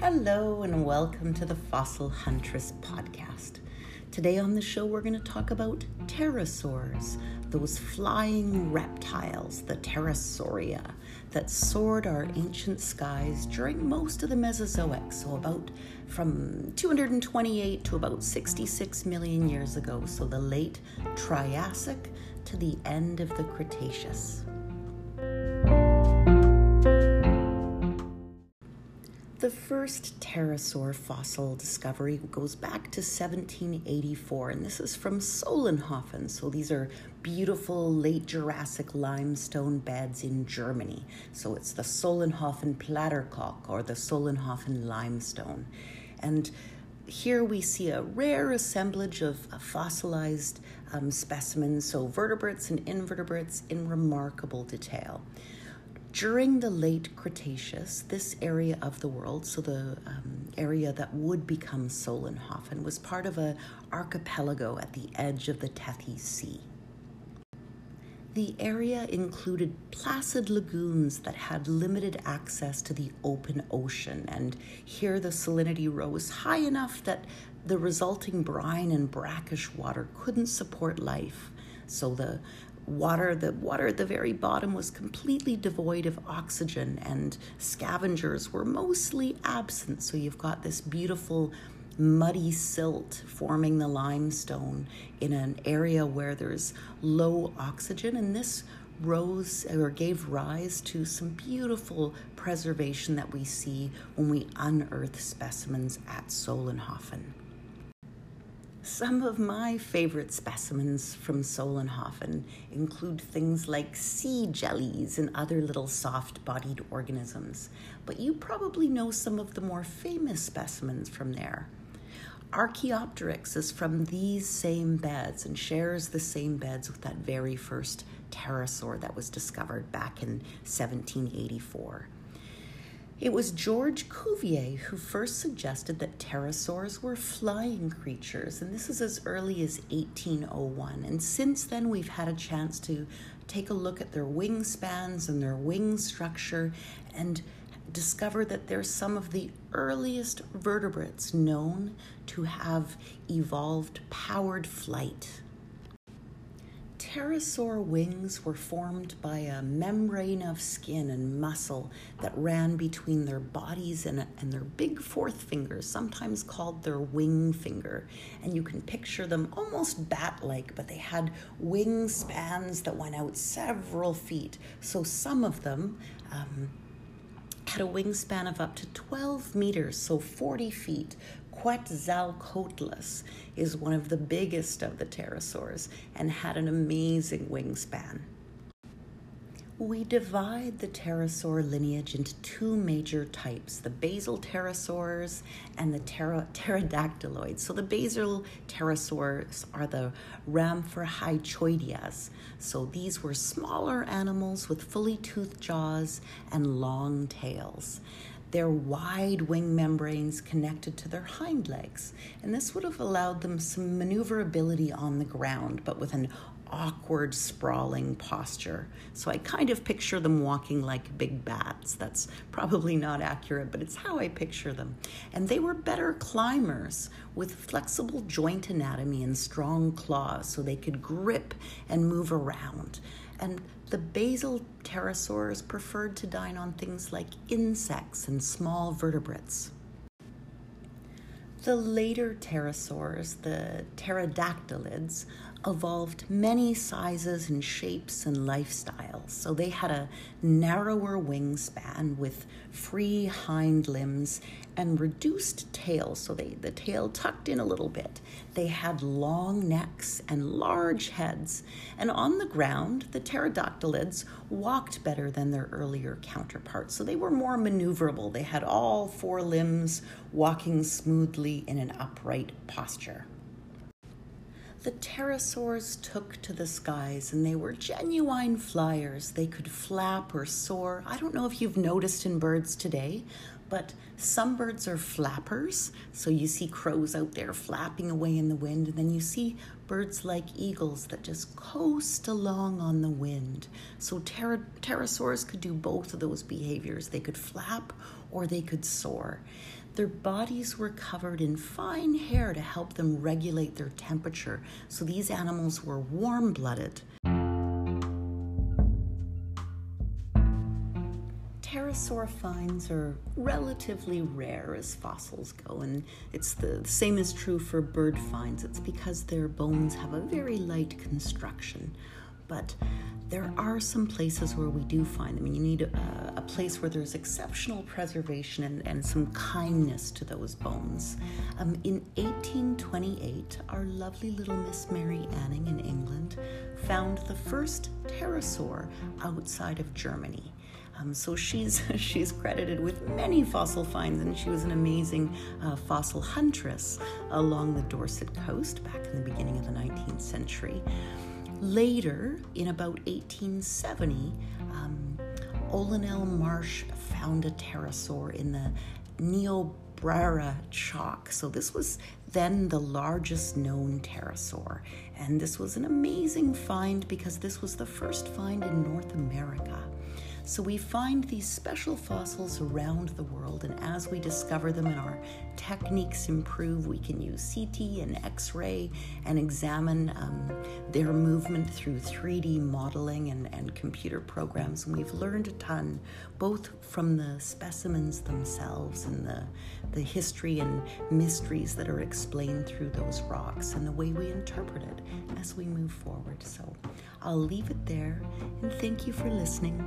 Hello, and welcome to the Fossil Huntress podcast. Today on the show, we're going to talk about pterosaurs, those flying reptiles, the pterosauria, that soared our ancient skies during most of the Mesozoic, so about from 228 to about 66 million years ago, so the late Triassic to the end of the Cretaceous. The first pterosaur fossil discovery goes back to 1784, and this is from Solnhofen. So these are beautiful late Jurassic limestone beds in Germany. So it's the Solnhofen Plattenkalk or the Solnhofen limestone. And here we see a rare assemblage of fossilized um, specimens, so vertebrates and invertebrates in remarkable detail. During the late Cretaceous, this area of the world, so the um, area that would become Solnhofen, was part of an archipelago at the edge of the Tethys Sea. The area included placid lagoons that had limited access to the open ocean, and here the salinity rose high enough that the resulting brine and brackish water couldn't support life. So the water the water at the very bottom was completely devoid of oxygen and scavengers were mostly absent so you've got this beautiful muddy silt forming the limestone in an area where there's low oxygen and this rose or gave rise to some beautiful preservation that we see when we unearth specimens at Solnhofen. Some of my favorite specimens from Solnhofen include things like sea jellies and other little soft bodied organisms, but you probably know some of the more famous specimens from there. Archaeopteryx is from these same beds and shares the same beds with that very first pterosaur that was discovered back in 1784. It was George Cuvier who first suggested that pterosaurs were flying creatures, and this is as early as 1801. And since then, we've had a chance to take a look at their wingspans and their wing structure and discover that they're some of the earliest vertebrates known to have evolved powered flight pterosaur wings were formed by a membrane of skin and muscle that ran between their bodies and, and their big fourth fingers, sometimes called their wing finger. And you can picture them almost bat like, but they had wing spans that went out several feet. So some of them, um, had a wingspan of up to 12 meters, so 40 feet, Quetzalcoatlus is one of the biggest of the pterosaurs and had an amazing wingspan. We divide the pterosaur lineage into two major types the basal pterosaurs and the pter- pterodactyloids. So, the basal pterosaurs are the Rhamphorhynchoideas. So, these were smaller animals with fully toothed jaws and long tails their wide wing membranes connected to their hind legs. And this would have allowed them some maneuverability on the ground, but with an awkward, sprawling posture. So I kind of picture them walking like big bats. That's probably not accurate, but it's how I picture them. And they were better climbers with flexible joint anatomy and strong claws so they could grip and move around. And the basal pterosaurs preferred to dine on things like insects and small vertebrates. The later pterosaurs, the pterodactylids, evolved many sizes and shapes and lifestyles. So they had a narrower wingspan with free hind limbs and reduced tails. So they, the tail tucked in a little bit. They had long necks and large heads. And on the ground, the pterodactylids walked better than their earlier counterparts. So they were more maneuverable. They had all four limbs walking smoothly in an upright posture the pterosaurs took to the skies and they were genuine flyers. They could flap or soar. I don't know if you've noticed in birds today, but some birds are flappers. So you see crows out there flapping away in the wind, and then you see birds like eagles that just coast along on the wind. So pter- pterosaurs could do both of those behaviors. They could flap or they could soar. Their bodies were covered in fine hair to help them regulate their temperature, so these animals were warm blooded. pterosaur finds are relatively rare as fossils go, and it's the, the, same is true for bird finds. It's because their bones have a very light construction. But there are some places where we do find them, you need a, a place where there's exceptional preservation and, and some kindness to those bones. Um, in 1828, our lovely little Miss Mary Anning in England found the first pterosaur outside of Germany. Um, so she's she's credited with many fossil finds, and she was an amazing uh, fossil huntress along the Dorset coast back in the beginning of the 19th century. Later, in about 1870, um, Othniel Marsh found a pterosaur in the Niobrara chalk. So this was then the largest known pterosaur, and this was an amazing find because this was the first find in North America. So we find these special fossils around the world, and as we discover them and our techniques improve, we can use CT and X ray and examine um, their movement through 3D modeling and, and computer programs. And we've learned a ton, both from the specimens themselves and the, the history and mysteries that are explained through those rocks and the way we interpret it as we move forward. So I'll leave it there and thank you for listening.